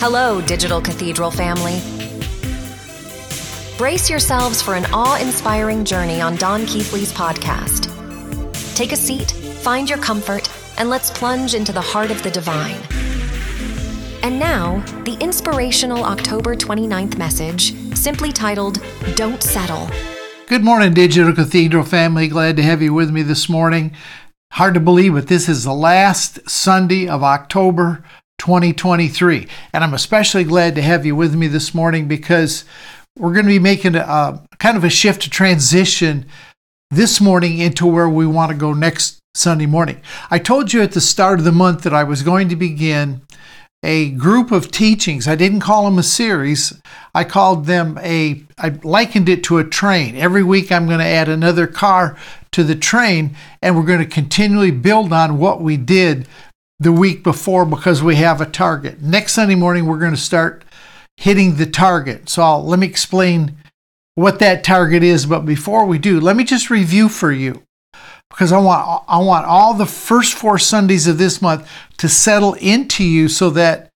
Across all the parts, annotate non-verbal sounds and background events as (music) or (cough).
Hello, Digital Cathedral family. Brace yourselves for an awe inspiring journey on Don Keathley's podcast. Take a seat, find your comfort, and let's plunge into the heart of the divine. And now, the inspirational October 29th message, simply titled Don't Settle. Good morning, Digital Cathedral family. Glad to have you with me this morning. Hard to believe, but this is the last Sunday of October 2023. And I'm especially glad to have you with me this morning because we're going to be making a, kind of a shift to transition this morning into where we want to go next Sunday morning. I told you at the start of the month that I was going to begin a group of teachings. I didn't call them a series. I called them a, I likened it to a train. Every week I'm going to add another car to the train, and we're going to continually build on what we did the week before because we have a target. Next Sunday morning, we're going to start hitting the target. So I'll, let me explain what that target is. But before we do, let me just review for you because I want I want all the first four Sundays of this month to settle into you so that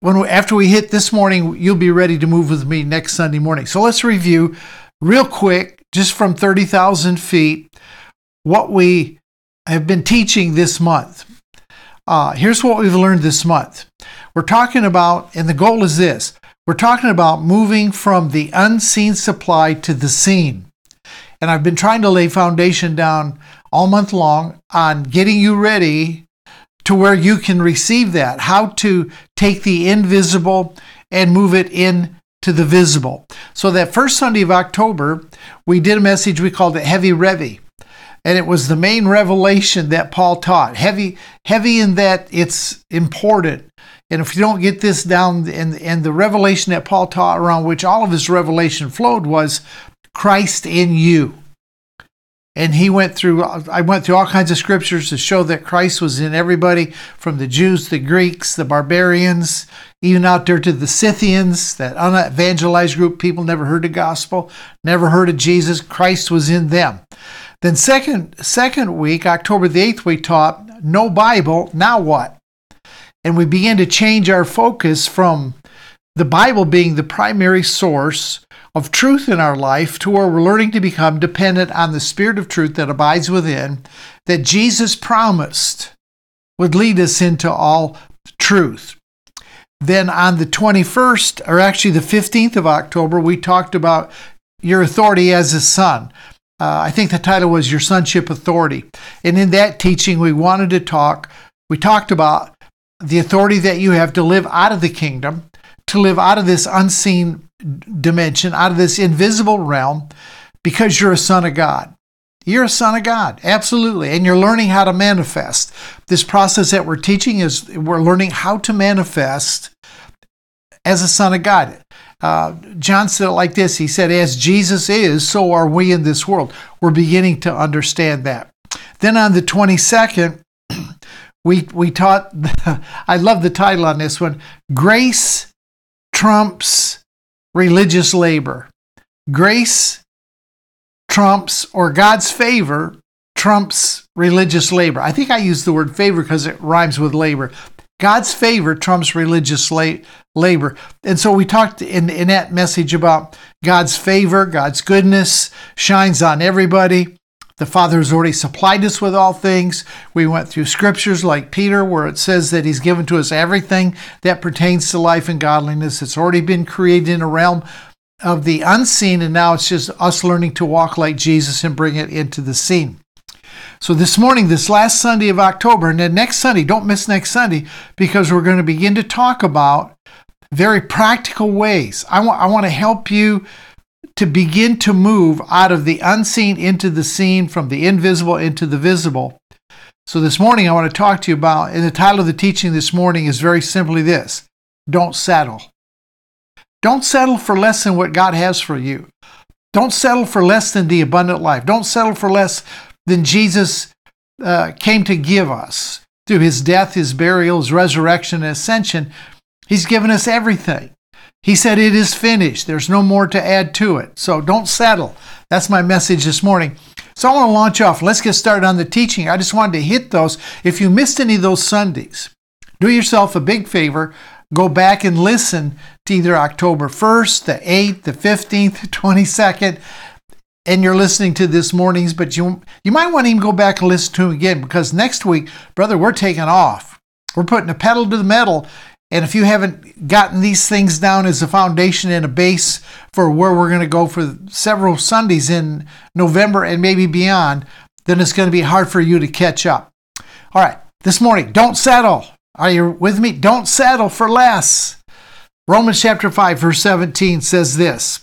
when we, after we hit this morning, you'll be ready to move with me next Sunday morning. So let's review real quick, just from 30,000 feet, what we have been teaching this month. Uh, here's what we've learned this month. We're talking about, and the goal is this we're talking about moving from the unseen supply to the seen. And I've been trying to lay foundation down all month long on getting you ready to where you can receive that, how to take the invisible and move it in to the visible. So that first Sunday of October, we did a message we called it Heavy Revy and it was the main revelation that Paul taught. Heavy, heavy in that it's important. And if you don't get this down, and, and the revelation that Paul taught around which all of his revelation flowed was Christ in you. And he went through, I went through all kinds of scriptures to show that Christ was in everybody from the Jews, the Greeks, the barbarians, even out there to the Scythians, that unevangelized group, people never heard the gospel, never heard of Jesus. Christ was in them. Then second second week, October the 8th, we taught no Bible, now what? And we began to change our focus from the Bible being the primary source of truth in our life to where we're learning to become dependent on the Spirit of truth that abides within, that Jesus promised would lead us into all truth. Then on the 21st, or actually the 15th of October, we talked about your authority as a son. Uh, I think the title was Your Sonship Authority. And in that teaching, we wanted to talk, we talked about the authority that you have to live out of the kingdom, to live out of this unseen dimension, out of this invisible realm, because you're a son of God. You're a son of God, absolutely. And you're learning how to manifest. This process that we're teaching is we're learning how to manifest as a son of God. Uh, John said it like this He said, As Jesus is, so are we in this world. We're beginning to understand that. Then on the 22nd, (clears throat) we, we taught, (laughs) I love the title on this one Grace Trumps Religious Labor. Grace trumps, or God's favor trumps religious labor. I think I use the word favor because it rhymes with labor. God's favor trumps religious labor. And so we talked in, in that message about God's favor, God's goodness shines on everybody. The Father has already supplied us with all things. We went through scriptures like Peter, where it says that He's given to us everything that pertains to life and godliness. It's already been created in a realm of the unseen, and now it's just us learning to walk like Jesus and bring it into the seen. So this morning, this last Sunday of October, and then next Sunday, don't miss next Sunday because we're going to begin to talk about very practical ways. I want, I want to help you to begin to move out of the unseen into the seen, from the invisible into the visible. So this morning, I want to talk to you about, and the title of the teaching this morning is very simply this Don't settle. Don't settle for less than what God has for you. Don't settle for less than the abundant life. Don't settle for less than Jesus uh, came to give us through his death, his burial, his resurrection, and ascension. He's given us everything. He said, It is finished. There's no more to add to it. So don't settle. That's my message this morning. So I want to launch off. Let's get started on the teaching. I just wanted to hit those. If you missed any of those Sundays, do yourself a big favor. go back and listen to either October 1st, the 8th, the 15th, the 22nd, and you're listening to this morning's, but you you might want to even go back and listen to them again because next week, brother, we're taking off. We're putting a pedal to the metal. And if you haven't gotten these things down as a foundation and a base for where we're going to go for several Sundays in November and maybe beyond, then it's going to be hard for you to catch up. All right, this morning, don't settle. Are you with me? Don't settle for less. Romans chapter 5, verse 17 says this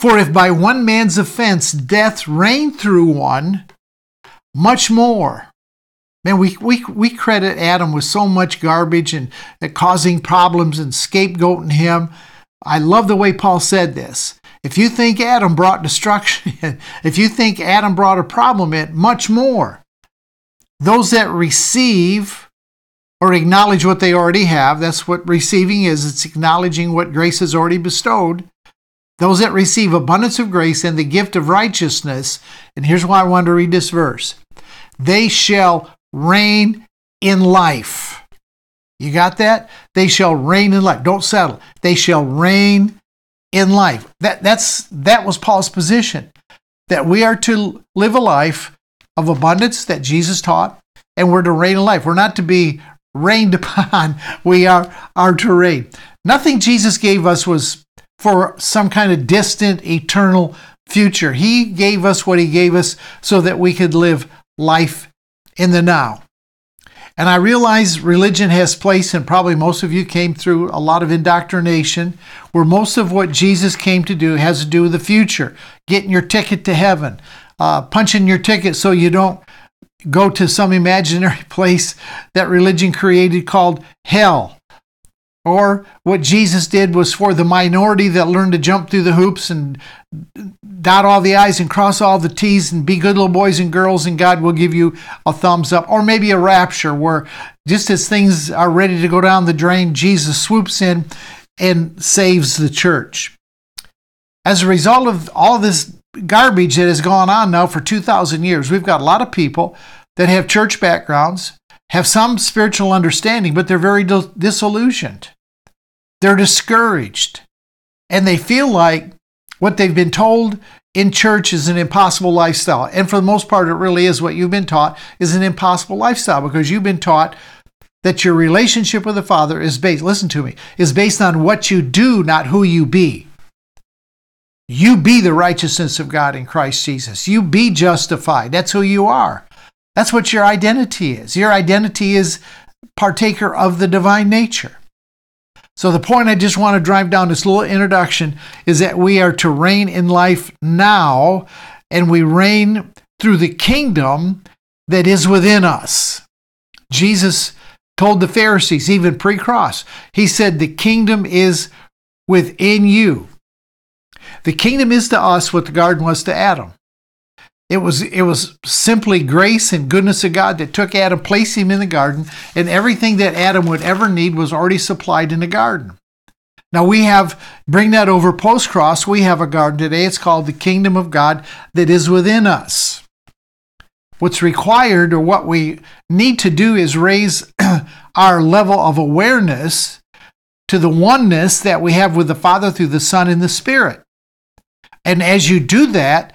For if by one man's offense death reigned through one, much more. Man, we, we, we credit Adam with so much garbage and, causing problems and scapegoating him. I love the way Paul said this. If you think Adam brought destruction, (laughs) if you think Adam brought a problem in, much more. Those that receive or acknowledge what they already have, that's what receiving is, it's acknowledging what grace has already bestowed. Those that receive abundance of grace and the gift of righteousness, and here's why I want to read this verse they shall reign in life. You got that? They shall reign in life. Don't settle. They shall reign in life. That, that's, that was Paul's position that we are to live a life of abundance that Jesus taught, and we're to reign in life. We're not to be rained (laughs) upon, we are, are to reign. Nothing Jesus gave us was for some kind of distant, eternal future. He gave us what He gave us so that we could live life in the now. And I realize religion has place, and probably most of you came through a lot of indoctrination, where most of what Jesus came to do has to do with the future, getting your ticket to heaven, uh, punching your ticket so you don't go to some imaginary (laughs) place that religion created called hell. Or what Jesus did was for the minority that learned to jump through the hoops and dot all the I's and cross all the T's and be good little boys and girls, and God will give you a thumbs up. Or maybe a rapture where just as things are ready to go down the drain, Jesus swoops in and saves the church. As a result of all this garbage that has gone on now for 2,000 years, we've got a lot of people that have church backgrounds have some spiritual understanding, but they're very disillusioned. They're discouraged. And they feel like what they've been told in church is an impossible lifestyle. And for the most part, it really is what you've been taught is an impossible lifestyle because you've been taught that your relationship with the Father is based, listen to me, is based on what you do, not who you be. You be the righteousness of God in Christ Jesus. You be justified. That's who you are. That's what your identity is. Your identity is partaker of the divine nature. So, the point I just want to drive down this little introduction is that we are to reign in life now, and we reign through the kingdom that is within us. Jesus told the Pharisees, even pre cross, he said, The kingdom is within you. The kingdom is to us what the garden was to Adam. It was, it was simply grace and goodness of God that took Adam, placed him in the garden, and everything that Adam would ever need was already supplied in the garden. Now we have, bring that over post cross, we have a garden today. It's called the kingdom of God that is within us. What's required or what we need to do is raise (clears throat) our level of awareness to the oneness that we have with the Father through the Son and the Spirit. And as you do that,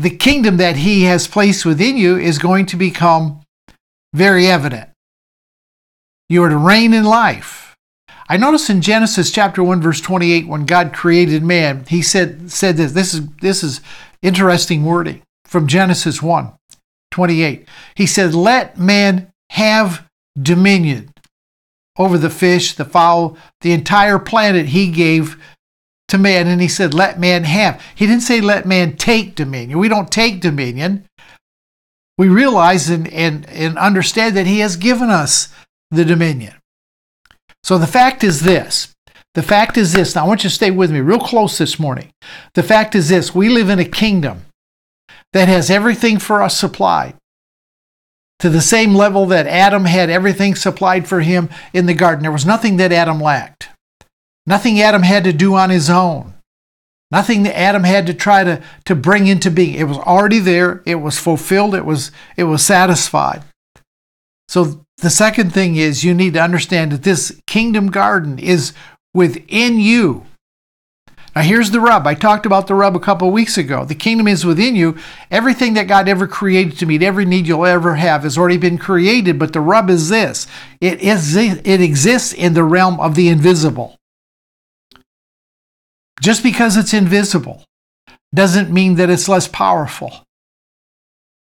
the kingdom that he has placed within you is going to become very evident. You are to reign in life. I notice in Genesis chapter 1 verse 28 when God created man, he said said this this is this is interesting wording from Genesis 1 28. He said, "Let man have dominion over the fish, the fowl, the entire planet he gave to man and he said, Let man have. He didn't say, Let man take dominion. We don't take dominion. We realize and, and, and understand that he has given us the dominion. So the fact is this. The fact is this. Now I want you to stay with me real close this morning. The fact is this we live in a kingdom that has everything for us supplied to the same level that Adam had everything supplied for him in the garden. There was nothing that Adam lacked. Nothing Adam had to do on his own. Nothing that Adam had to try to, to bring into being. It was already there. It was fulfilled. It was, it was satisfied. So the second thing is you need to understand that this kingdom garden is within you. Now, here's the rub. I talked about the rub a couple weeks ago. The kingdom is within you. Everything that God ever created to meet every need you'll ever have has already been created. But the rub is this it, is, it exists in the realm of the invisible. Just because it's invisible doesn't mean that it's less powerful.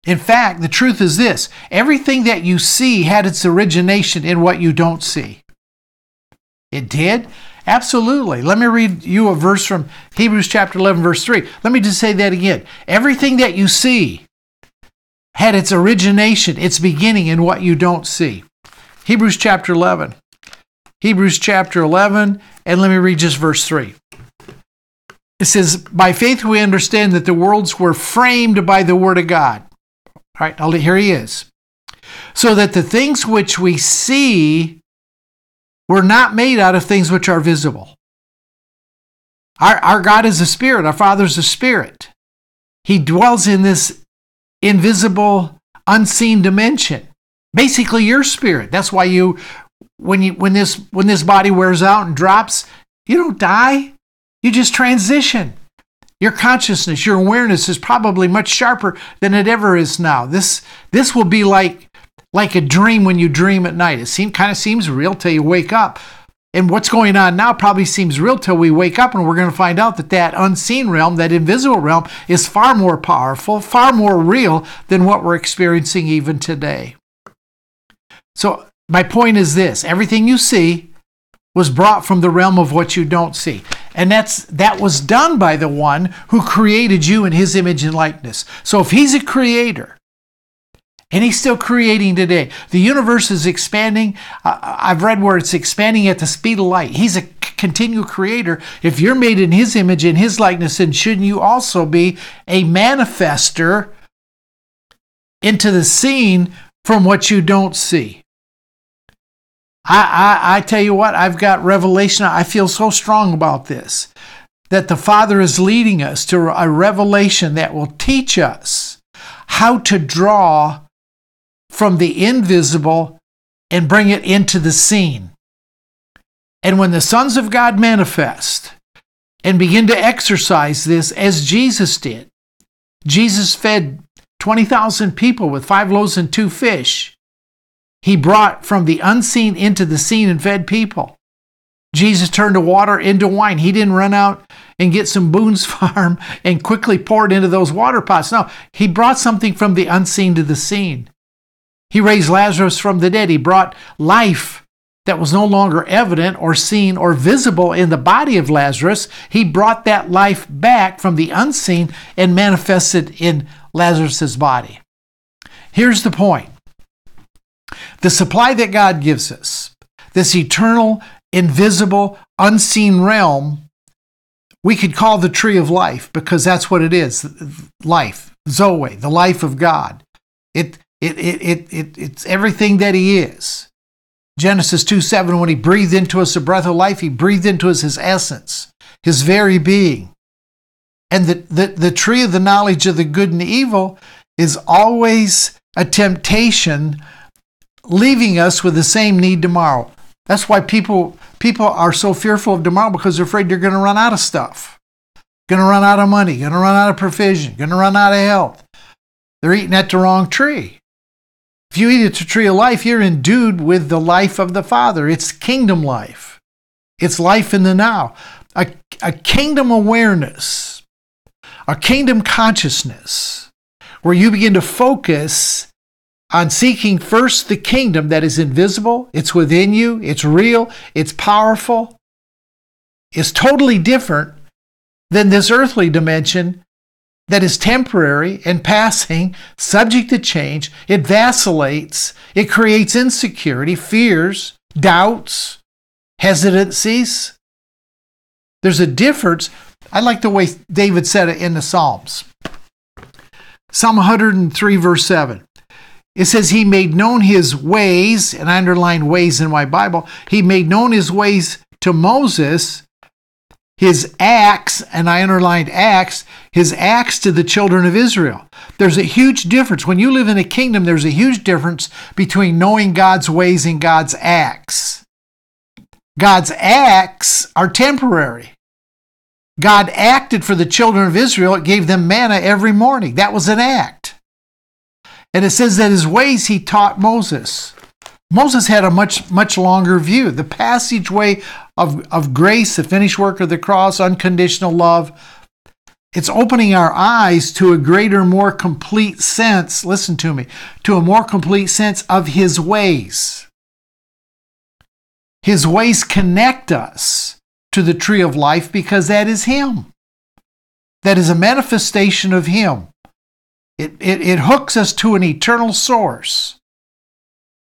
In fact, the truth is this everything that you see had its origination in what you don't see. It did? Absolutely. Let me read you a verse from Hebrews chapter 11, verse 3. Let me just say that again. Everything that you see had its origination, its beginning in what you don't see. Hebrews chapter 11. Hebrews chapter 11, and let me read just verse 3. It says, By faith we understand that the worlds were framed by the Word of God. All right, here he is. So that the things which we see were not made out of things which are visible. Our, our God is a spirit, our Father is a spirit. He dwells in this invisible, unseen dimension. Basically, your spirit. That's why you, when you when this when this body wears out and drops, you don't die. You just transition. Your consciousness, your awareness is probably much sharper than it ever is now. This this will be like like a dream when you dream at night. It seem, kind of seems real till you wake up. And what's going on now probably seems real till we wake up, and we're going to find out that that unseen realm, that invisible realm, is far more powerful, far more real than what we're experiencing even today. So, my point is this everything you see was brought from the realm of what you don't see. And that's that was done by the one who created you in his image and likeness. So if he's a creator, and he's still creating today. The universe is expanding. I've read where it's expanding at the speed of light. He's a continual creator. If you're made in his image, and his likeness, then shouldn't you also be a manifester into the seen from what you don't see? I, I, I tell you what, I've got revelation. I feel so strong about this that the Father is leading us to a revelation that will teach us how to draw from the invisible and bring it into the seen. And when the sons of God manifest and begin to exercise this as Jesus did, Jesus fed 20,000 people with five loaves and two fish. He brought from the unseen into the seen and fed people. Jesus turned the water into wine. He didn't run out and get some Boone's (laughs) Farm and quickly pour it into those water pots. No, he brought something from the unseen to the seen. He raised Lazarus from the dead. He brought life that was no longer evident or seen or visible in the body of Lazarus. He brought that life back from the unseen and manifested in Lazarus's body. Here's the point the supply that God gives us, this eternal, invisible, unseen realm, we could call the tree of life because that's what it is life, Zoe, the life of God. It, it, it, it, it, it's everything that He is. Genesis 2 7, when He breathed into us the breath of life, He breathed into us His essence, His very being. And the, the, the tree of the knowledge of the good and the evil is always a temptation leaving us with the same need tomorrow. That's why people people are so fearful of tomorrow because they're afraid they're going to run out of stuff. Going to run out of money, going to run out of provision, going to run out of health. They're eating at the wrong tree. If you eat at the tree of life, you're endued with the life of the Father. It's kingdom life. It's life in the now. A, a kingdom awareness, a kingdom consciousness, where you begin to focus on seeking first the kingdom that is invisible, it's within you, it's real, it's powerful, is totally different than this earthly dimension that is temporary and passing, subject to change. It vacillates, it creates insecurity, fears, doubts, hesitancies. There's a difference. I like the way David said it in the Psalms. Psalm 103, verse 7. It says, He made known His ways, and I underline ways in my Bible. He made known His ways to Moses, his acts, and I underlined acts, his acts to the children of Israel. There's a huge difference. When you live in a kingdom, there's a huge difference between knowing God's ways and God's acts. God's acts are temporary. God acted for the children of Israel. It gave them manna every morning. That was an act. And it says that his ways he taught Moses. Moses had a much, much longer view. The passageway of, of grace, the finished work of the cross, unconditional love, it's opening our eyes to a greater, more complete sense, listen to me, to a more complete sense of His ways. His ways connect us to the tree of life because that is Him. That is a manifestation of Him. It, it, it hooks us to an eternal source.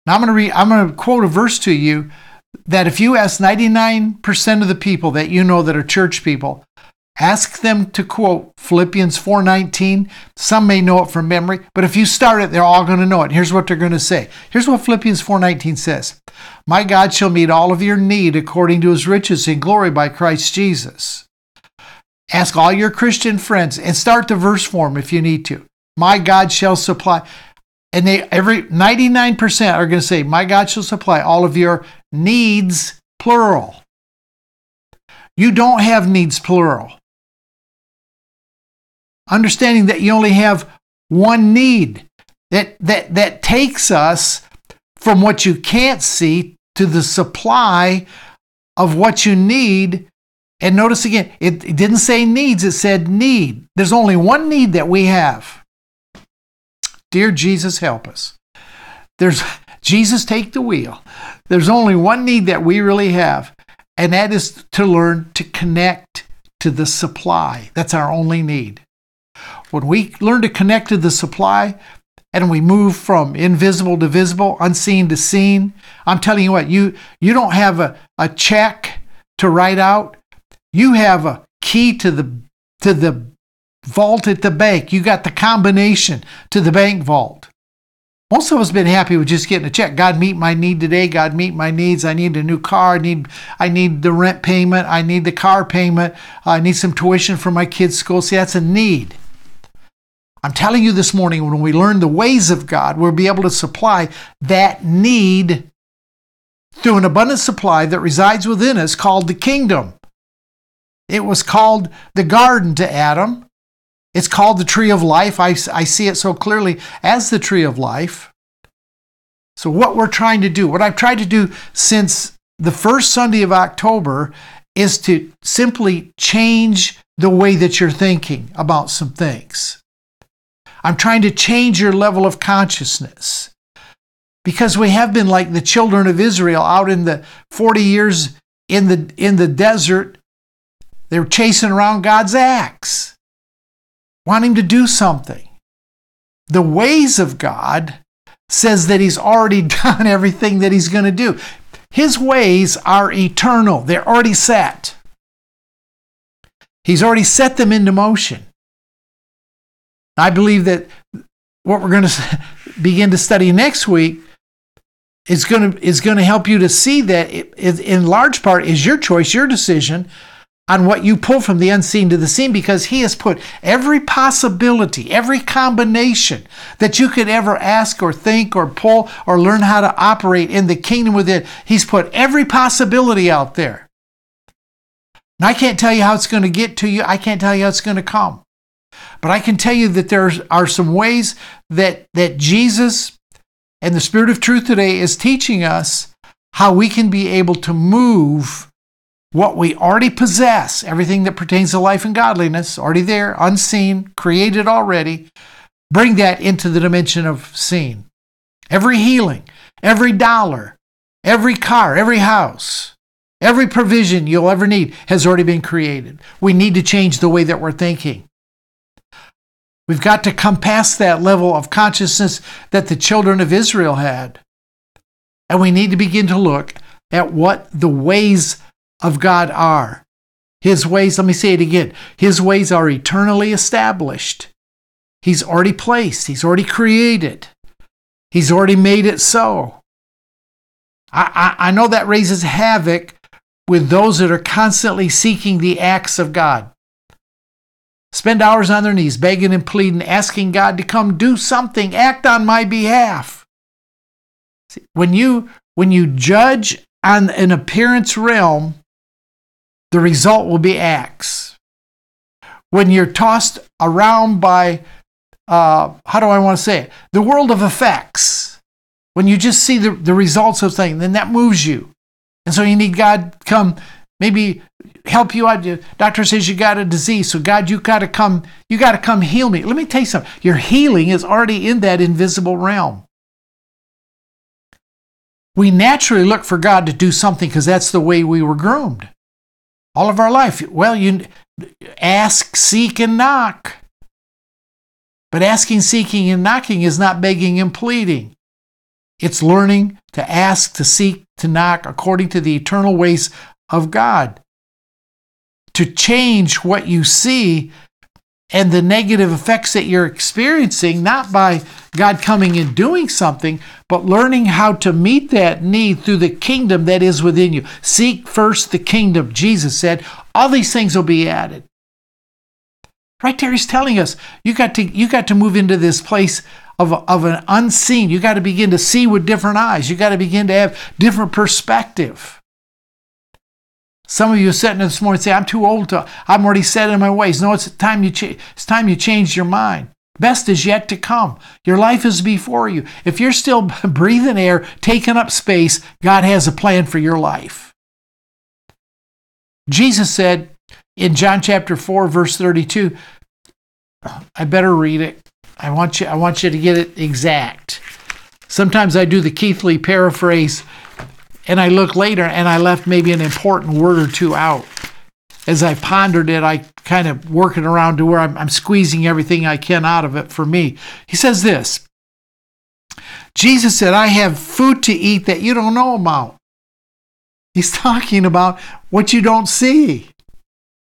Now I'm going to read, I'm going to quote a verse to you that if you ask 99% of the people that you know that are church people, ask them to quote Philippians 4:19. Some may know it from memory, but if you start it, they're all going to know it. Here's what they're going to say. Here's what Philippians 4:19 says. My God shall meet all of your need according to his riches in glory by Christ Jesus. Ask all your Christian friends and start the verse form if you need to. My God shall supply and they every 99% are going to say my god shall supply all of your needs plural. You don't have needs plural. Understanding that you only have one need that that that takes us from what you can't see to the supply of what you need. And notice again it, it didn't say needs it said need. There's only one need that we have Dear Jesus, help us. There's Jesus, take the wheel. There's only one need that we really have, and that is to learn to connect to the supply. That's our only need. When we learn to connect to the supply and we move from invisible to visible, unseen to seen, I'm telling you what, you, you don't have a, a check to write out. You have a key to the to the vault at the bank. You got the combination to the bank vault. Most of us been happy with just getting a check. God meet my need today. God meet my needs. I need a new car. I need I need the rent payment. I need the car payment. I need some tuition for my kids' school. See, that's a need. I'm telling you this morning, when we learn the ways of God, we'll be able to supply that need through an abundant supply that resides within us called the kingdom. It was called the garden to Adam. It's called the tree of life. I, I see it so clearly as the tree of life. So, what we're trying to do, what I've tried to do since the first Sunday of October, is to simply change the way that you're thinking about some things. I'm trying to change your level of consciousness because we have been like the children of Israel out in the 40 years in the in the desert. They were chasing around God's acts want him to do something. The ways of God says that he's already (laughs) done everything that he's going to do. His ways are eternal, they're already set. He's already set them into motion. I believe that what we're going (laughs) to begin to study next week is going to is going to help you to see that it, it, in large part is your choice, your decision on what you pull from the unseen to the seen because he has put every possibility, every combination that you could ever ask or think or pull or learn how to operate in the kingdom within. He's put every possibility out there. And I can't tell you how it's going to get to you. I can't tell you how it's going to come. But I can tell you that there are some ways that, that Jesus and the Spirit of truth today is teaching us how we can be able to move what we already possess, everything that pertains to life and godliness, already there, unseen, created already, bring that into the dimension of seen. Every healing, every dollar, every car, every house, every provision you'll ever need has already been created. We need to change the way that we're thinking. We've got to come past that level of consciousness that the children of Israel had. And we need to begin to look at what the ways of God are. His ways, let me say it again, His ways are eternally established. He's already placed, He's already created, He's already made it so. I, I, I know that raises havoc with those that are constantly seeking the acts of God. Spend hours on their knees, begging and pleading, asking God to come do something, act on my behalf. See, When you when you judge on an appearance realm, the result will be acts. When you're tossed around by, uh, how do I want to say it? The world of effects. When you just see the, the results of things, then that moves you. And so you need God come maybe help you out. Doctor says you got a disease, so God, you got to come. You got to come heal me. Let me tell you something. Your healing is already in that invisible realm. We naturally look for God to do something because that's the way we were groomed all of our life. Well, you ask, seek, and knock. But asking, seeking, and knocking is not begging and pleading. It's learning to ask, to seek, to knock according to the eternal ways of God. To change what you see and the negative effects that you're experiencing, not by God coming and doing something, but learning how to meet that need through the kingdom that is within you. Seek first the kingdom. Jesus said, all these things will be added. Right there, he's telling us you got to you got to move into this place of, of an unseen. You got to begin to see with different eyes. You got to begin to have different perspective. Some of you are sitting this morning and say, I'm too old to, I'm already set in my ways. No, it's time you, cha- it's time you change your mind. Best is yet to come. Your life is before you. If you're still (laughs) breathing air, taking up space, God has a plan for your life. Jesus said in John chapter 4, verse 32, I better read it. I want you, I want you to get it exact. Sometimes I do the Keathley paraphrase and I look later and I left maybe an important word or two out. As I pondered it, I kind of working around to where I'm, I'm squeezing everything I can out of it for me. He says this Jesus said, I have food to eat that you don't know about. He's talking about what you don't see.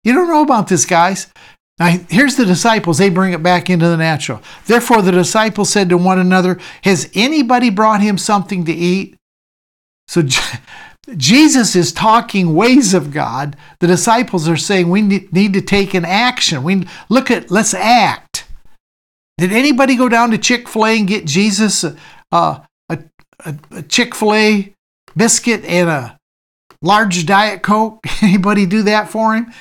You don't know about this, guys. Now, here's the disciples. They bring it back into the natural. Therefore, the disciples said to one another, Has anybody brought him something to eat? So Jesus is talking ways of God. The disciples are saying we need to take an action. We look at let's act. Did anybody go down to Chick Fil A and get Jesus a, a, a, a Chick Fil A biscuit and a large diet coke? (laughs) Anybody do that for him?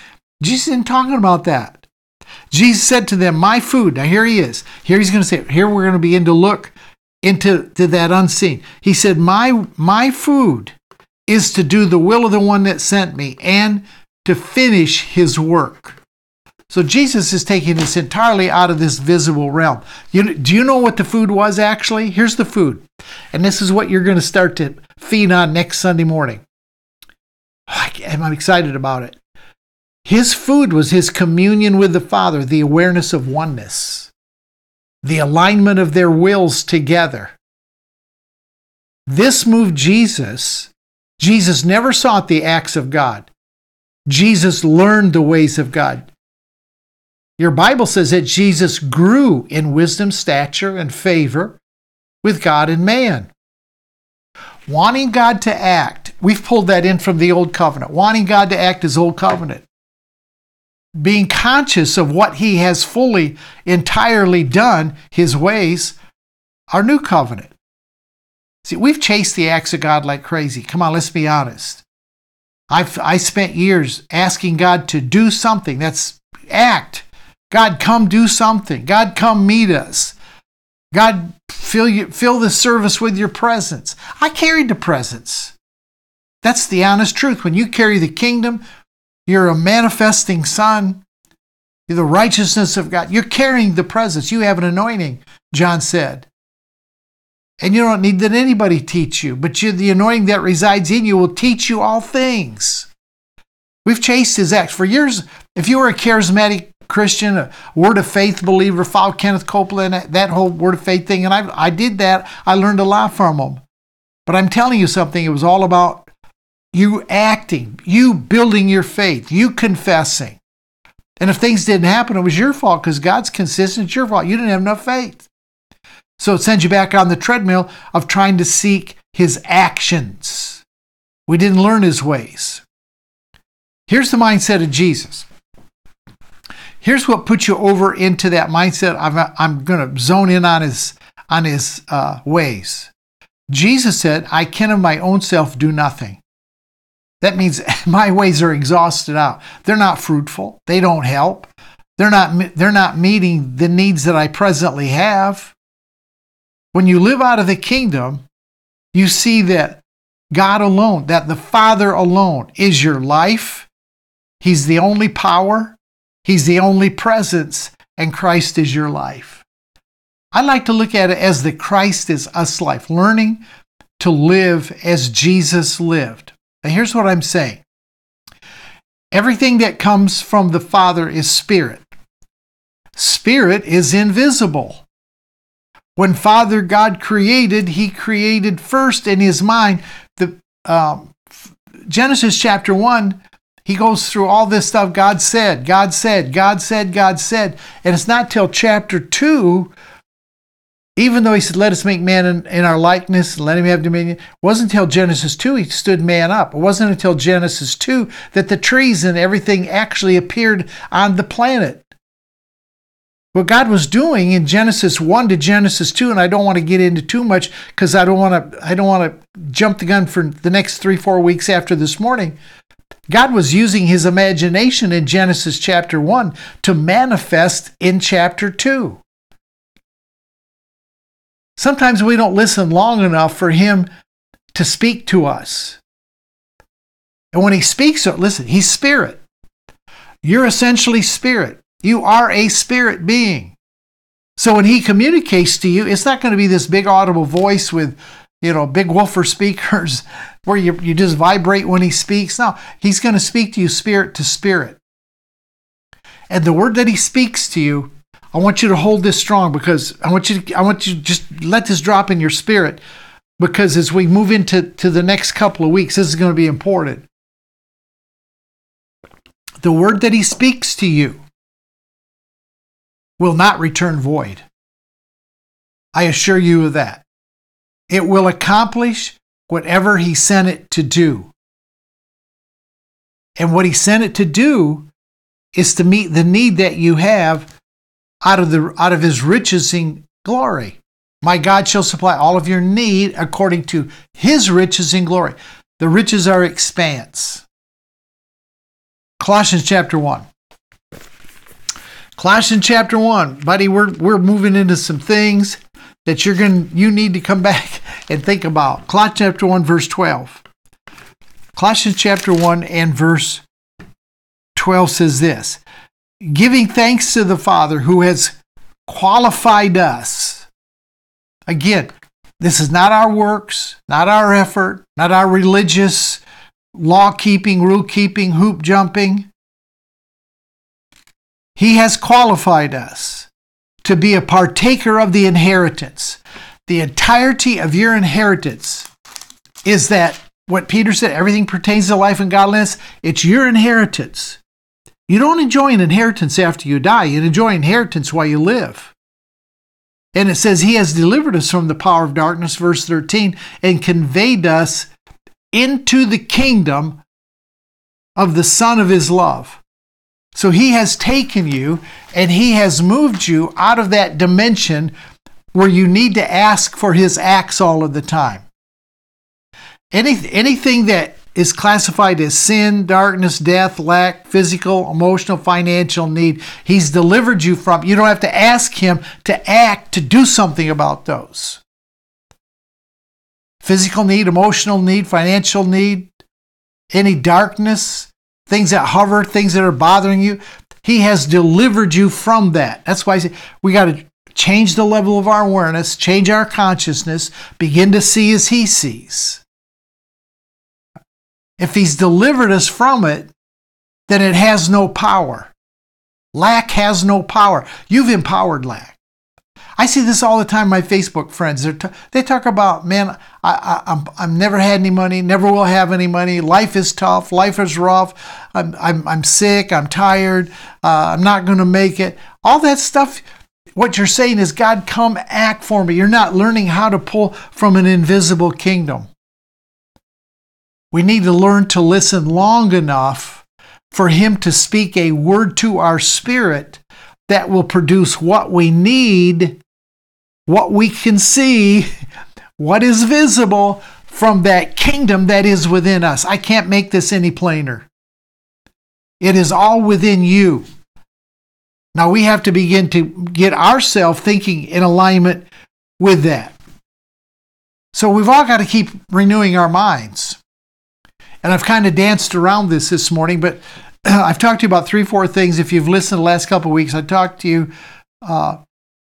Jesus isn't talking about that. Jesus said to them, "My food." Now here he is. Here he's going to say. Here we're going to begin to look into to that unseen. He said, "My my food is to do the will of the one that sent me and to finish his work." So Jesus is taking this entirely out of this visible realm. You, do you know what the food was actually? Here's the food. And this is what you're going to start to feed on next Sunday morning. I'm excited about it. His food was his communion with the Father, the awareness of oneness the alignment of their wills together. This moved Jesus. Jesus never sought the acts of God. Jesus learned the ways of God. Your Bible says that Jesus grew in wisdom, stature, and favor with God and man. Wanting God to act, we've pulled that in from the Old Covenant. Wanting God to act is Old Covenant being conscious of what he has fully, entirely done, his ways, our new covenant. See, we've chased the acts of God like crazy. Come on, let's be honest. I've I spent years asking God to do something. That's act. God, come do something. God, come meet us. God, fill you, fill the service with your presence. I carried the presence. That's the honest truth. When you carry the kingdom, you're a manifesting son. You're the righteousness of God. You're carrying the presence. You have an anointing, John said. And you don't need that anybody teach you, but you, the anointing that resides in you will teach you all things. We've chased his acts for years. If you were a charismatic Christian, a word of faith believer, followed Kenneth Copeland, that whole word of faith thing, and I, I did that. I learned a lot from him. But I'm telling you something, it was all about you acting, you building your faith, you confessing. And if things didn't happen, it was your fault because God's consistent. It's your fault. You didn't have enough faith. So it sends you back on the treadmill of trying to seek his actions. We didn't learn his ways. Here's the mindset of Jesus. Here's what puts you over into that mindset. I'm, I'm going to zone in on his on his uh, ways. Jesus said, "I can of my own self do nothing." That means (laughs) my ways are exhausted out. They're not fruitful. They don't help. They're not they're not meeting the needs that I presently have. When you live out of the kingdom, you see that God alone, that the Father alone is your life. He's the only power. He's the only presence, and Christ is your life. I like to look at it as the Christ is us life, learning to live as Jesus lived. And here's what I'm saying everything that comes from the Father is spirit. Spirit is invisible. When Father God created, He created first in His mind. The um, Genesis chapter one he goes through all this stuff God said, God said, God said, God said. And it's not till chapter 2, even though he said, Let us make man in, in our likeness and let him have dominion, it wasn't until Genesis 2 he stood man up. It wasn't until Genesis 2 that the trees and everything actually appeared on the planet. What God was doing in Genesis 1 to Genesis 2, and I don't want to get into too much because I don't want to I don't want to jump the gun for the next three, four weeks after this morning. God was using his imagination in Genesis chapter 1 to manifest in chapter 2. Sometimes we don't listen long enough for him to speak to us. And when he speaks, listen, he's spirit. You're essentially spirit. You are a spirit being. So when he communicates to you, it's not going to be this big audible voice with, you know, big woofer speakers (laughs) where you, you just vibrate when he speaks. No, he's going to speak to you spirit to spirit. And the word that he speaks to you, I want you to hold this strong because I want you to, I want you to just let this drop in your spirit because as we move into to the next couple of weeks, this is going to be important. The word that he speaks to you will not return void. I assure you of that. It will accomplish whatever he sent it to do. And what he sent it to do is to meet the need that you have out of the out of his riches in glory. My God shall supply all of your need according to his riches in glory. The riches are expanse. Colossians chapter 1. Colossians chapter 1. Buddy, we're we're moving into some things that you're going to you need to come (laughs) back and think about. Colossians chapter 1 verse 12. Colossians chapter 1 and verse 12 says this, giving thanks to the Father who has qualified us. Again, this is not our works, not our effort, not our religious law keeping, rule keeping, hoop jumping. He has qualified us to be a partaker of the inheritance. The entirety of your inheritance is that what Peter said, everything pertains to life and godliness, it's your inheritance. You don't enjoy an inheritance after you die, you enjoy inheritance while you live. And it says, He has delivered us from the power of darkness, verse 13, and conveyed us into the kingdom of the Son of His love. So he has taken you and he has moved you out of that dimension where you need to ask for his acts all of the time. Any, anything that is classified as sin, darkness, death, lack, physical, emotional, financial need, he's delivered you from. You don't have to ask him to act to do something about those. Physical need, emotional need, financial need, any darkness, things that hover, things that are bothering you. He has delivered you from that. That's why say we got to change the level of our awareness, change our consciousness, begin to see as He sees. If He's delivered us from it, then it has no power. Lack has no power. You've empowered lack. I see this all the time. My Facebook friends, t- they talk about, man, I, I, I'm, I've never had any money, never will have any money. Life is tough. Life is rough. I'm, I'm, I'm sick. I'm tired. Uh, I'm not going to make it. All that stuff. What you're saying is, God, come act for me. You're not learning how to pull from an invisible kingdom. We need to learn to listen long enough for Him to speak a word to our spirit that will produce what we need, what we can see, what is visible from that kingdom that is within us. I can't make this any plainer. It is all within you. Now we have to begin to get ourselves thinking in alignment with that. So we've all got to keep renewing our minds. And I've kind of danced around this this morning, but (clears throat) I've talked to you about three, four things. If you've listened the last couple weeks, I talked to you uh,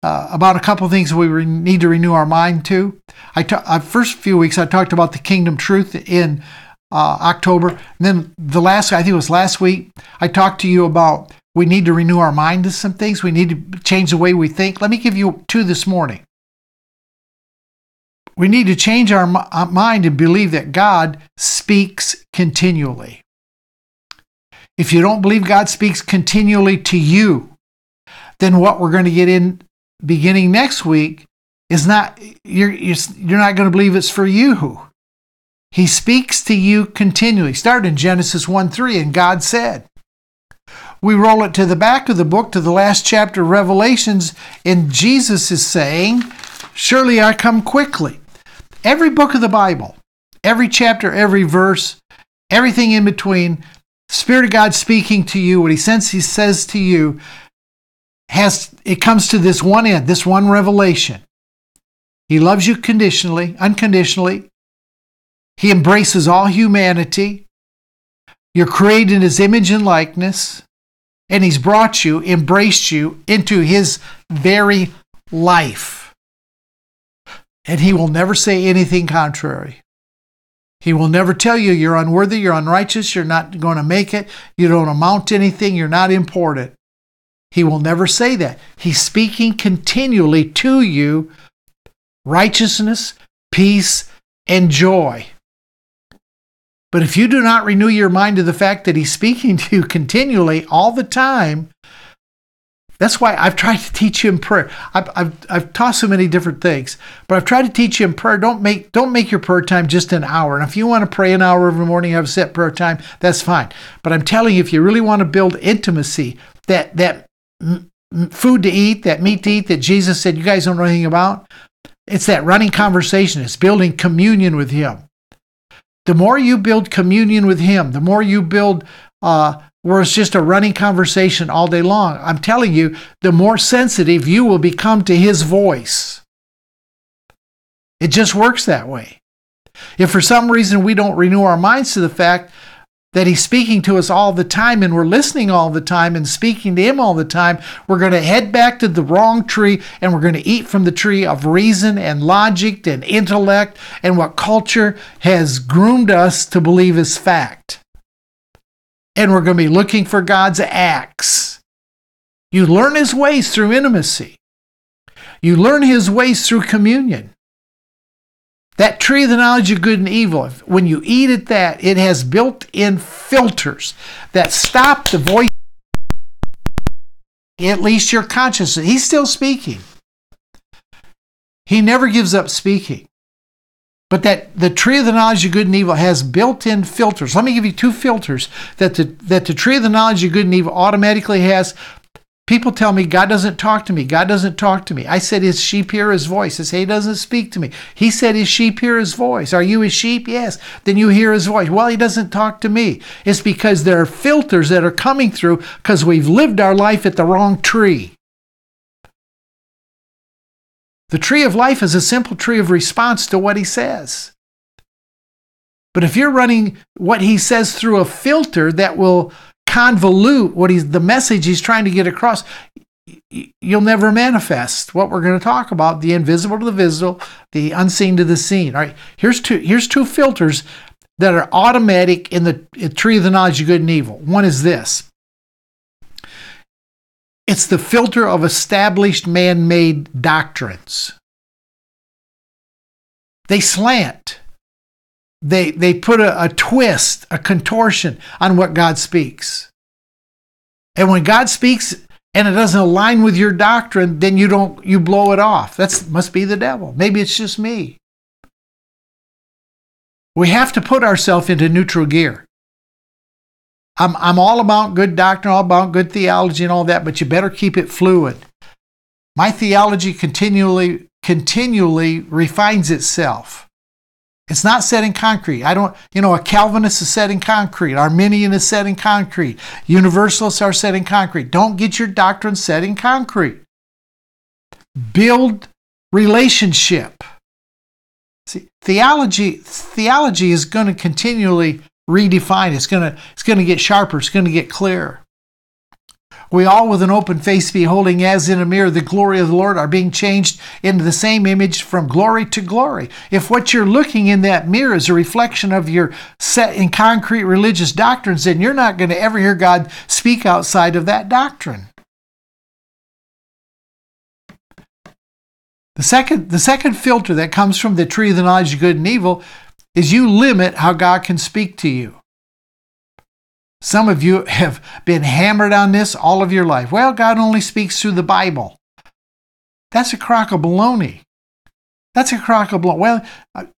uh, about a couple things we re- need to renew our mind to. I uh, first few weeks I talked about the kingdom truth in uh, October. And then the last, I think it was last week, I talked to you about we need to renew our mind to some things. We need to change the way we think. Let me give you two this morning. We need to change our uh, mind and believe that God speaks continually. If you don't believe God speaks continually to you, then what we're going to get in beginning next week is not you're you're, you're not going to believe it's for you. He speaks to you continually. Start in Genesis 1 3, and God said. We roll it to the back of the book to the last chapter of Revelations, and Jesus is saying, Surely I come quickly. Every book of the Bible, every chapter, every verse, everything in between, Spirit of God speaking to you, what He sends, He says to you, has it comes to this one end, this one revelation. He loves you conditionally, unconditionally. He embraces all humanity. You're created in his image and likeness, and he's brought you, embraced you into his very life. And he will never say anything contrary. He will never tell you you're unworthy, you're unrighteous, you're not going to make it, you don't amount to anything, you're not important. He will never say that. He's speaking continually to you righteousness, peace, and joy. But if you do not renew your mind to the fact that He's speaking to you continually all the time, that's why I've tried to teach you in prayer. I've, I've, I've taught so many different things, but I've tried to teach you in prayer. Don't make don't make your prayer time just an hour. And if you want to pray an hour every morning, have a set prayer time, that's fine. But I'm telling you, if you really want to build intimacy, that that food to eat, that meat to eat that Jesus said you guys don't know anything about. It's that running conversation, it's building communion with Him. The more you build communion with Him, the more you build uh, where it's just a running conversation all day long, I'm telling you, the more sensitive you will become to His voice. It just works that way. If for some reason we don't renew our minds to the fact that he's speaking to us all the time and we're listening all the time and speaking to him all the time, we're going to head back to the wrong tree and we're going to eat from the tree of reason and logic and intellect and what culture has groomed us to believe is fact. And we're going to be looking for God's acts. You learn his ways through intimacy. You learn his ways through communion. That tree of the knowledge of good and evil, when you eat at that, it has built in filters that stop the voice, at least your consciousness. He's still speaking. He never gives up speaking. But that the tree of the knowledge of good and evil has built-in filters. Let me give you two filters that the, that the tree of the knowledge of good and evil automatically has People tell me God doesn't talk to me. God doesn't talk to me. I said, His sheep hear His voice. I say, He doesn't speak to me. He said, His sheep hear His voice. Are you His sheep? Yes. Then you hear His voice. Well, He doesn't talk to me. It's because there are filters that are coming through because we've lived our life at the wrong tree. The tree of life is a simple tree of response to what He says. But if you're running what He says through a filter that will convolute what he's the message he's trying to get across you'll never manifest what we're going to talk about the invisible to the visible the unseen to the seen all right? Here's two here's two filters that are automatic in the tree of the knowledge of good and evil. One is this it's the filter of established man-made doctrines they slant they they put a, a twist, a contortion on what God speaks. And when God speaks and it doesn't align with your doctrine, then you don't you blow it off. That must be the devil. Maybe it's just me. We have to put ourselves into neutral gear. I'm, I'm all about good doctrine, all about good theology and all that, but you better keep it fluid. My theology continually continually refines itself. It's not set in concrete. I don't, you know, a Calvinist is set in concrete. Arminian is set in concrete. Universalists are set in concrete. Don't get your doctrine set in concrete. Build relationship. See, theology, theology is going to continually redefine. It's going to, it's going to get sharper. It's going to get clearer. We all, with an open face, beholding as in a mirror the glory of the Lord, are being changed into the same image from glory to glory. If what you're looking in that mirror is a reflection of your set in concrete religious doctrines, then you're not going to ever hear God speak outside of that doctrine. The second, the second filter that comes from the tree of the knowledge of good and evil is you limit how God can speak to you. Some of you have been hammered on this all of your life. Well, God only speaks through the Bible. That's a crock of baloney. That's a crock of baloney. Well,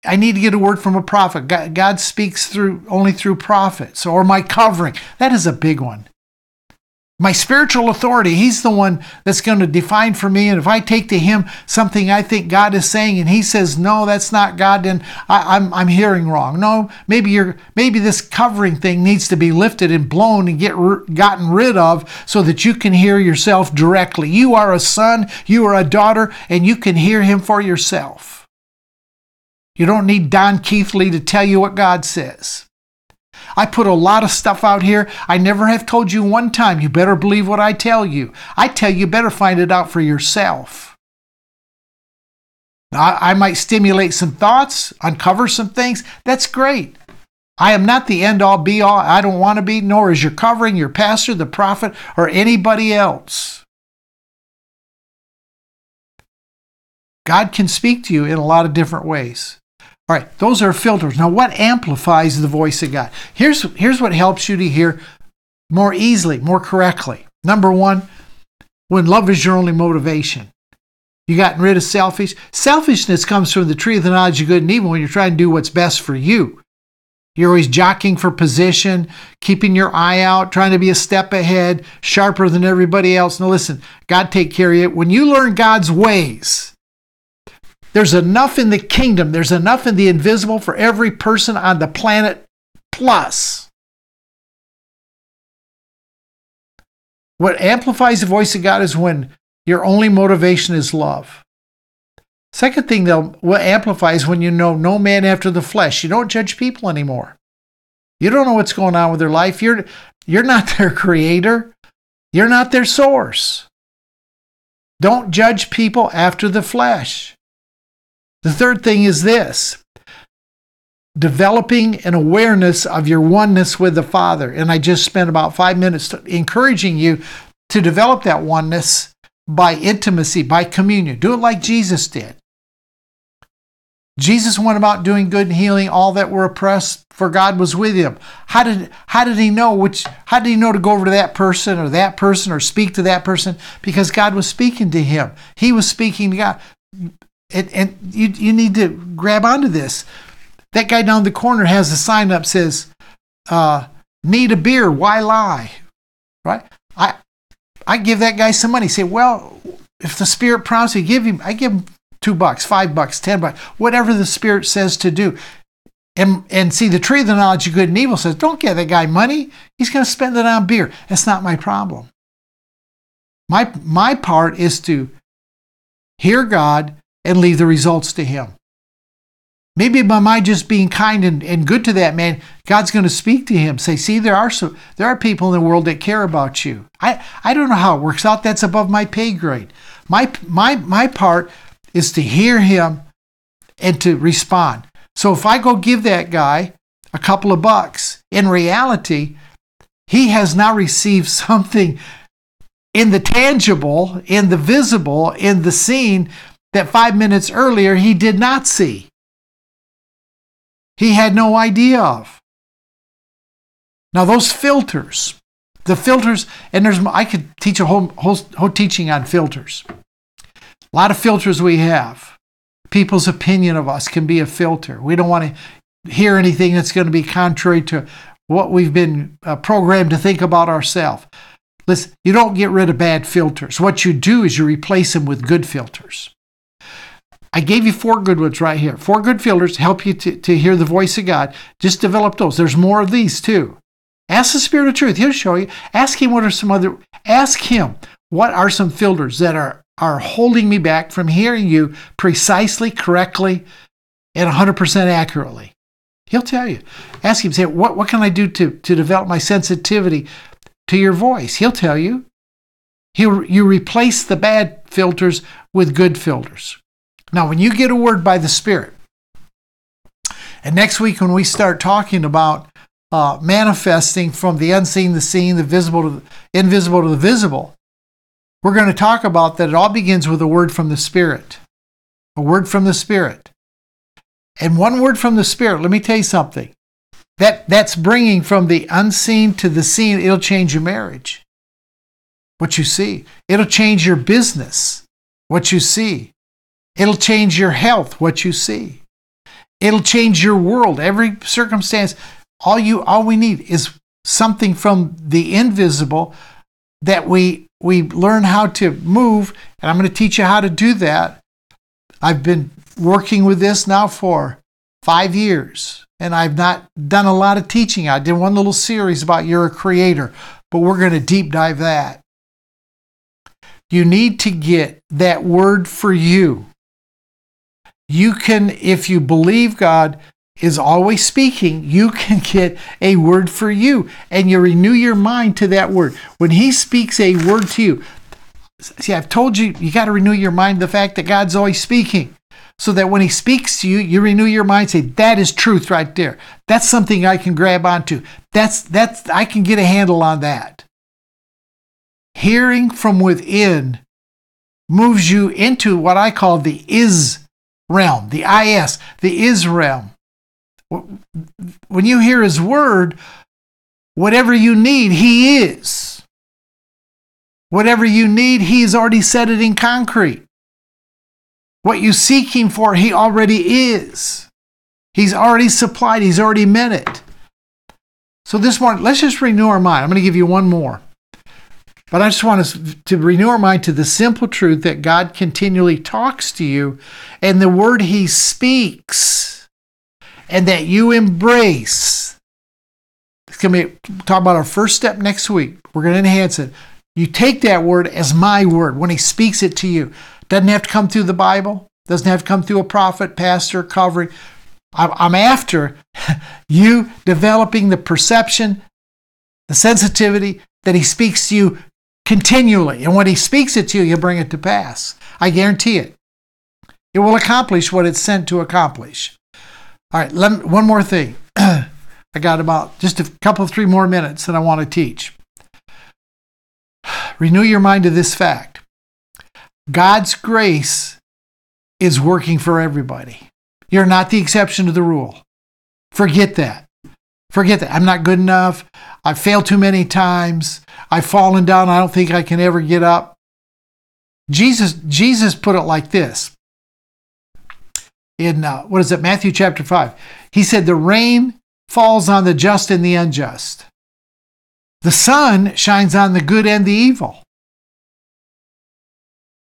I need to get a word from a prophet. God, speaks through only through prophets or my covering. That is a big one my spiritual authority, he's the one that's going to define for me. And if I take to him something I think God is saying, and he says, no, that's not God, then I, am I'm, I'm hearing wrong. No, maybe you're, maybe this covering thing needs to be lifted and blown and get gotten rid of so that you can hear yourself directly. You are a son, you are a daughter, and you can hear him for yourself. You don't need Don Keathley to tell you what God says. I put a lot of stuff out here. I never have told you one time, you better believe what I tell you. I tell you, better find it out for yourself. I, I might stimulate some thoughts, uncover some things. That's great. I am not the end all be all. I don't want to be, nor is your covering, your pastor, the prophet, or anybody else. God can speak to you in a lot of different ways. All right, those are filters. Now, what amplifies the voice of God? Here's, here's what helps you to hear more easily, more correctly. Number one, when love is your only motivation. You gotten rid of selfish. Selfishness comes from the tree of the knowledge of good and evil when you're trying to do what's best for you. You're always jockeying for position, keeping your eye out, trying to be a step ahead, sharper than everybody else. Now listen, God take care of you. When you learn God's ways, there's enough in the kingdom, there's enough in the invisible for every person on the planet, plus. What amplifies the voice of God is when your only motivation is love. Second thing that what amplifies when you know no man after the flesh. You don't judge people anymore. You don't know what's going on with their life. You're, you're not (laughs) their creator. You're not their source. Don't judge people after the flesh. The third thing is this developing an awareness of your oneness with the Father. And I just spent about five minutes encouraging you to develop that oneness by intimacy, by communion. Do it like Jesus did. Jesus went about doing good and healing all that were oppressed, for God was with him. How did, how did he know which how did he know to go over to that person or that person or speak to that person? Because God was speaking to him. He was speaking to God and, and you, you need to grab onto this. That guy down the corner has a sign up says, uh, "Need a beer? Why lie?" Right? I I give that guy some money. Say, well, if the Spirit prompts me, give him. I give him two bucks, five bucks, ten bucks, whatever the Spirit says to do. And, and see, the tree of the knowledge of good and evil says, don't give that guy money. He's going to spend it on beer. That's not my problem. My, my part is to hear God, and leave the results to Him. Maybe by my just being kind and, and good to that man, God's going to speak to him. Say, see, there are some, there are people in the world that care about you. I, I don't know how it works out. That's above my pay grade. My my my part is to hear him and to respond. So if I go give that guy a couple of bucks, in reality, he has now received (laughs) something in the tangible, in the visible, in the seen that five minutes earlier he did not see. He had no idea of. Now, those filters, the filters, and there's, I could teach a whole, whole, whole teaching on filters. A lot of filters we have. People's opinion of us can be a filter. We don't want to hear anything that's going to be contrary to what we've been uh, programmed to think about ourselves. Listen, you don't get rid of bad filters. What you do is you replace them with good filters. I gave you four good ones right here. Four good filters help you to, to hear the voice of God. Just develop those. There's more of these too. Ask the Spirit of Truth. He'll show you. Ask Him what are some other, ask Him what are some filters that are, are holding me back from hearing you precisely, correctly, and 100% accurately. He'll tell you. Ask Him, say, what, what can I do to, to develop my sensitivity to your voice. He'll tell you. He'll, you replace the bad filters with good filters. Now, when you get a word by the Spirit, and next week when we start talking about uh, manifesting from the unseen, to the seen, the visible to the invisible to the visible, we're going to talk about that it all begins with a word from the Spirit. A word from the Spirit. And one word from the Spirit, let me tell you something. That, that's bringing from the unseen to the seen. It'll change your marriage, what you see. It'll change your business, what you see. It'll change your health, what you see. It'll change your world, every circumstance. All you, all we need is something from the invisible that we we learn how to move, and I'm going to teach you how to do that. I've been working with this now for five years and I've not done a lot of teaching. I did one little series about you're a creator, but we're going to deep dive that. You need to get that word for you. You can, if you believe God is always speaking, you can get a word for you and you renew your mind to that word. When He speaks a word to you, see, I've told you, you got to renew your mind the fact that God's always speaking so that when he speaks to you, you renew your mind, say, that is truth right there. That's something I can grab onto. That's that's I can get a handle on that. Hearing from within moves you into what I call the is realm, the is, the is realm. When you hear his word, whatever you need, he is. Whatever you need, he's already set it in concrete. What you seek Him for, He already is. He's already supplied, He's already met it. So this morning, let's just renew our mind. I'm going to give you one more. But I just want us to renew our mind to the simple truth that God continually talks to you and the word He speaks, and that you embrace. It's going to be talk about our first step next week. We're going to enhance it. You take that word as my word when He speaks it to you. Doesn't have to come through the Bible, doesn't have to come through a prophet, pastor, covering. I'm after (laughs) you developing the perception, the sensitivity that He speaks to you continually. And when He speaks it to you, you bring it to pass. I guarantee it. It will accomplish what it's sent to accomplish. All right, me, one more thing. (clears throat) I got about just a couple, three more minutes that I want to teach. (sighs) Renew your mind to this fact God's grace is working for everybody. You're not the exception to the rule. Forget that. Forget that. I'm not good enough. I've failed too many times. I've fallen down. I don't think I can ever get up. Jesus, Jesus put it like this in uh, what is it, Matthew chapter 5. He said, The rain falls on the just and the unjust. The sun shines on the good and the evil.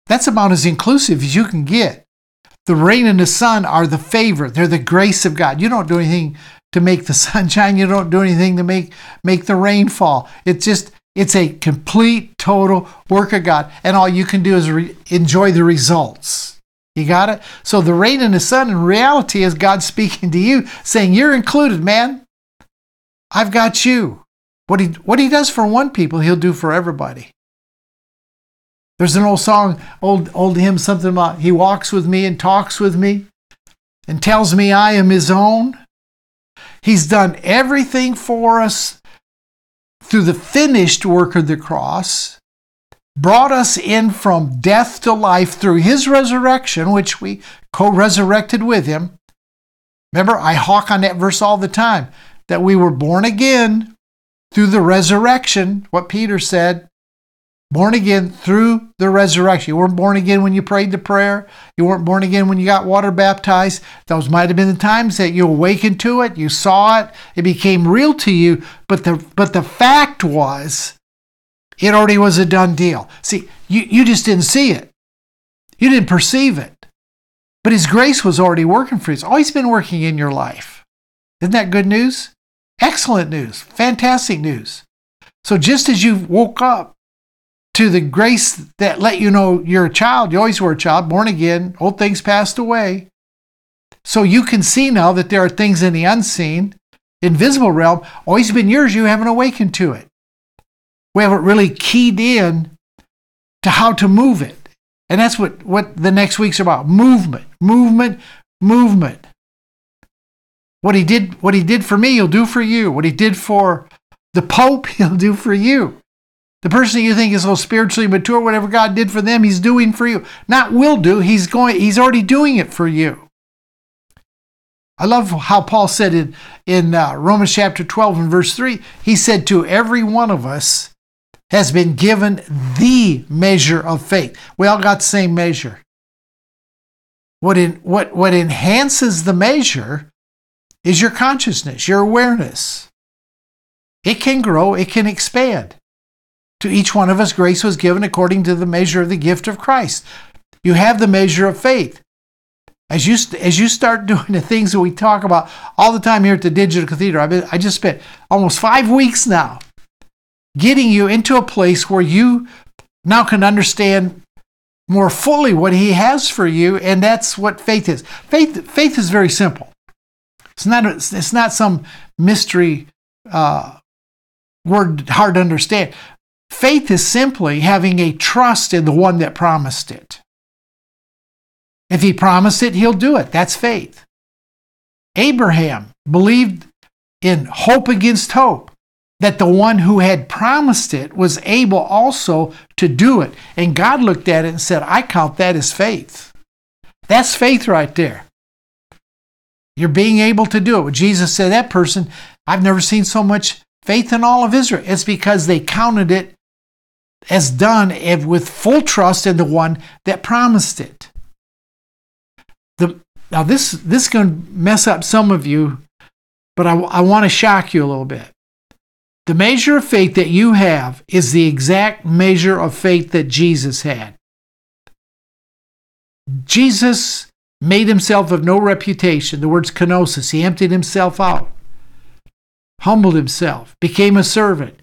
That's about as inclusive as you can get. The rain and the sun are the favor, they're the grace of God. You don't do anything to make the (laughs) sun shine, you don't do anything to make, make the rain fall. It's just, it's a complete, total work of God. And all you can do is re- enjoy the results. You got it? So the rain and the sun in reality is God (laughs) speaking to you, saying, You're included, man. I've got you. What he, what he does for one people, he'll do for everybody. There's an old song, old old hymn, something about he walks with me and talks with me and tells me I am his own. He's done everything for us through the finished work of the cross, brought us in from death to life through his resurrection, which we co resurrected with him. Remember, I hawk on that verse all the time that we were born again through the resurrection, what Peter said, Born again through the resurrection. You weren't born again when you prayed the prayer. You weren't born again when you got water baptized. Those might have been the times that you awakened to it, you saw it, it became real to you. But the but the fact was, it already was a done deal. See, you, you just didn't see it. You didn't perceive it. But His grace was already working for you. It's always been working in your life. Isn't that good news? Excellent news. Fantastic news. So just as you woke up to the grace that let you know you're a child, you always were a child, born again, old things passed away. So you can see now that there are things in the unseen, invisible realm, always been yours, you haven't awakened to it. We haven't really keyed in to how to move it. And that's what, what the next week's about. Movement, movement, movement. What he did, what he did for me, he'll do for you. What he did for the Pope, (laughs) he'll do for you. The person you think is so spiritually mature, whatever God did for them, he's doing for you. Not will do, he's going, he's already doing it for you. I love how Paul said in, in uh, Romans chapter 12 and verse 3, he said, To every one of us has been given the measure of faith. We all got the same measure. What, in, what, what enhances the measure is your consciousness, your awareness. It can grow, it can expand. To each one of us, grace was given according to the measure of the gift of Christ. You have the measure of faith. As you, as you start (laughs) doing the things that we talk about all the time here at the Digital Cathedral, been, I just spent almost five weeks now getting you into a place where you now can understand more fully what he has for you and that's what faith is faith faith is very simple it's not it's not some mystery uh, word hard to understand faith is simply having a trust in the one that promised it if he promised it he'll do it that's faith abraham believed in hope against hope that the one who had promised it was able also to do it. And God looked at it and said, I count that as faith. That's faith right there. You're being able to do it. Jesus said, That person, I've never seen so much faith in all of Israel. It's because they counted it as done with full trust in the one that promised it. The, now, this, this is going to mess up some of you, but I, I want to shock you a little bit. The measure of faith that you have is the exact measure of faith that Jesus had. Jesus made himself of no reputation. The word's kenosis. He emptied himself out, humbled himself, became a servant.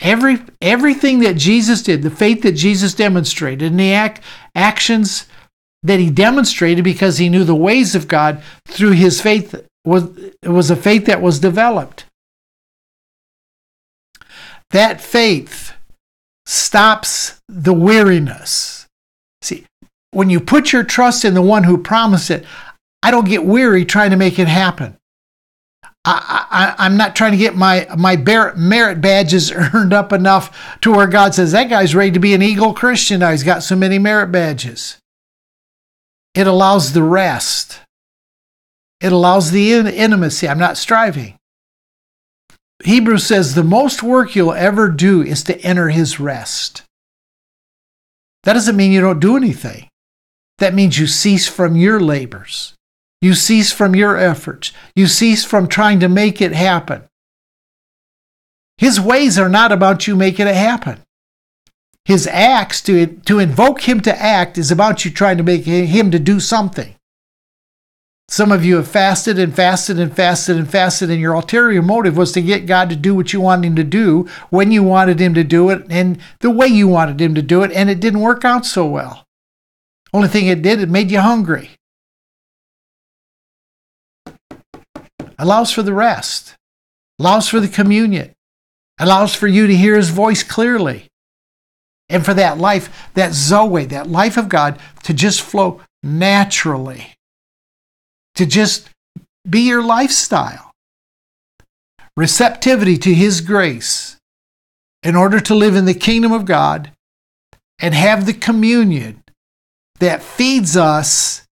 Every, everything that Jesus did, the faith that Jesus demonstrated, and the act, actions that he demonstrated because he knew the ways of God through his faith was, was a faith that was developed. That faith stops the weariness. See, when you put your trust in the one who promised it, I don't get weary trying to make it happen. I, am not trying to get my, my merit badges (laughs) earned up enough to where God says, that guy's ready to be an Eagle Christian now. He's got so many merit badges. It allows the rest, it allows the intimacy. I'm not striving. Hebrews says the most work you'll ever do is to enter his rest. That doesn't mean you don't do anything. That means you cease from your labors. You cease from your efforts. You cease from trying to make it happen. His ways are not about you making it happen. His acts, to, to invoke him to act, is about you trying to make him to do something. Some of you have fasted and fasted and fasted and fasted, and your ulterior motive was to get God to do what you wanted Him to do, when you wanted Him to do it, and the way you wanted Him to do it, and it didn't work out so well. Only thing it did, it made you hungry. Allows for the rest, allows for the communion, allows for you to hear His voice clearly, and for that life, that Zoe, that life of God, to just flow naturally to just be your lifestyle. Receptivity to His grace in order to live in the kingdom of God and have the communion that feeds us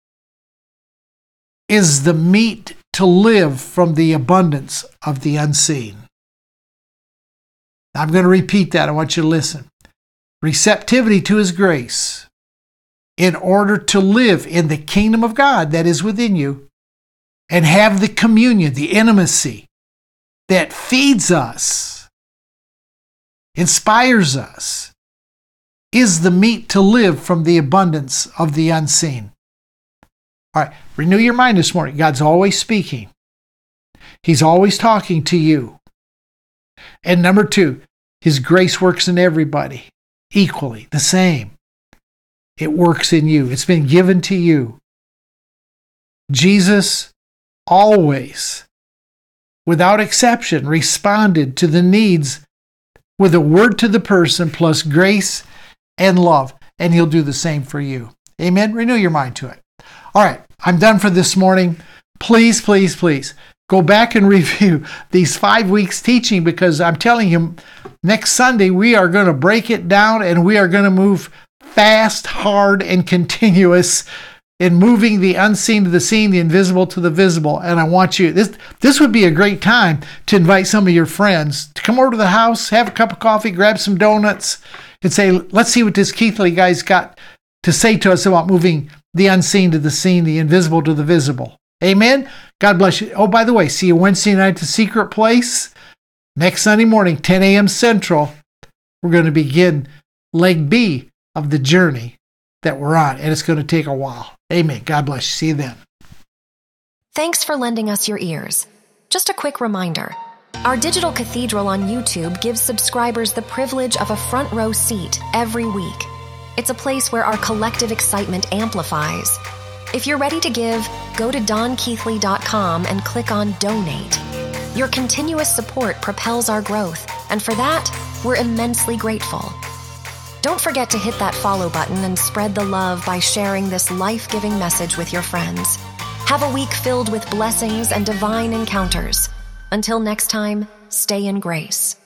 is the meat to live from the abundance of the unseen. I'm going to repeat that. I want you to listen. receptivity to His grace in order to live in the kingdom of God that is within you and have the communion, the intimacy that feeds us, inspires us, is the meat to live from the abundance of the unseen. All right, renew your mind this morning. God's always speaking, He's always talking to you. And number two, His grace works in everybody equally, the same. It works in you, it's been given to you. Jesus always, without exception, responded to the needs with a word to the person plus grace and love, and He'll do the same for you. Amen. Renew your mind to it. All right, I'm done for this morning. Please, please, please go back and (laughs) review these five weeks teaching because I'm telling you, next Sunday we are going to break it down and we are going to move fast, hard, and continuous in moving the unseen to the seen, the invisible to the visible. And I want you this this would be a great time to invite some of your friends to come over to the house, have a cup of coffee, grab some donuts, and say, let's see what this Keathley guy's got to say to us about moving the unseen to the seen, the invisible to the visible. Amen. God bless you. Oh, by the way, see you Wednesday night at the secret place. Next Sunday morning, 10 a.m. Central, we're going to begin leg B of the journey that we're on, and it's going to take a while. Amen. God bless you. See you then. Thanks for lending us your ears. Just a quick reminder our digital cathedral on YouTube gives subscribers the privilege of a front row seat every week. It's a place where our collective excitement amplifies. If you're ready to give, go to donkeathley.com and click on Donate. Your continuous support propels our growth, and for that, we're immensely grateful. Don't forget to hit that follow button and spread the love by sharing this life giving message with your friends. Have a week filled with blessings and divine encounters. Until next time, stay in grace.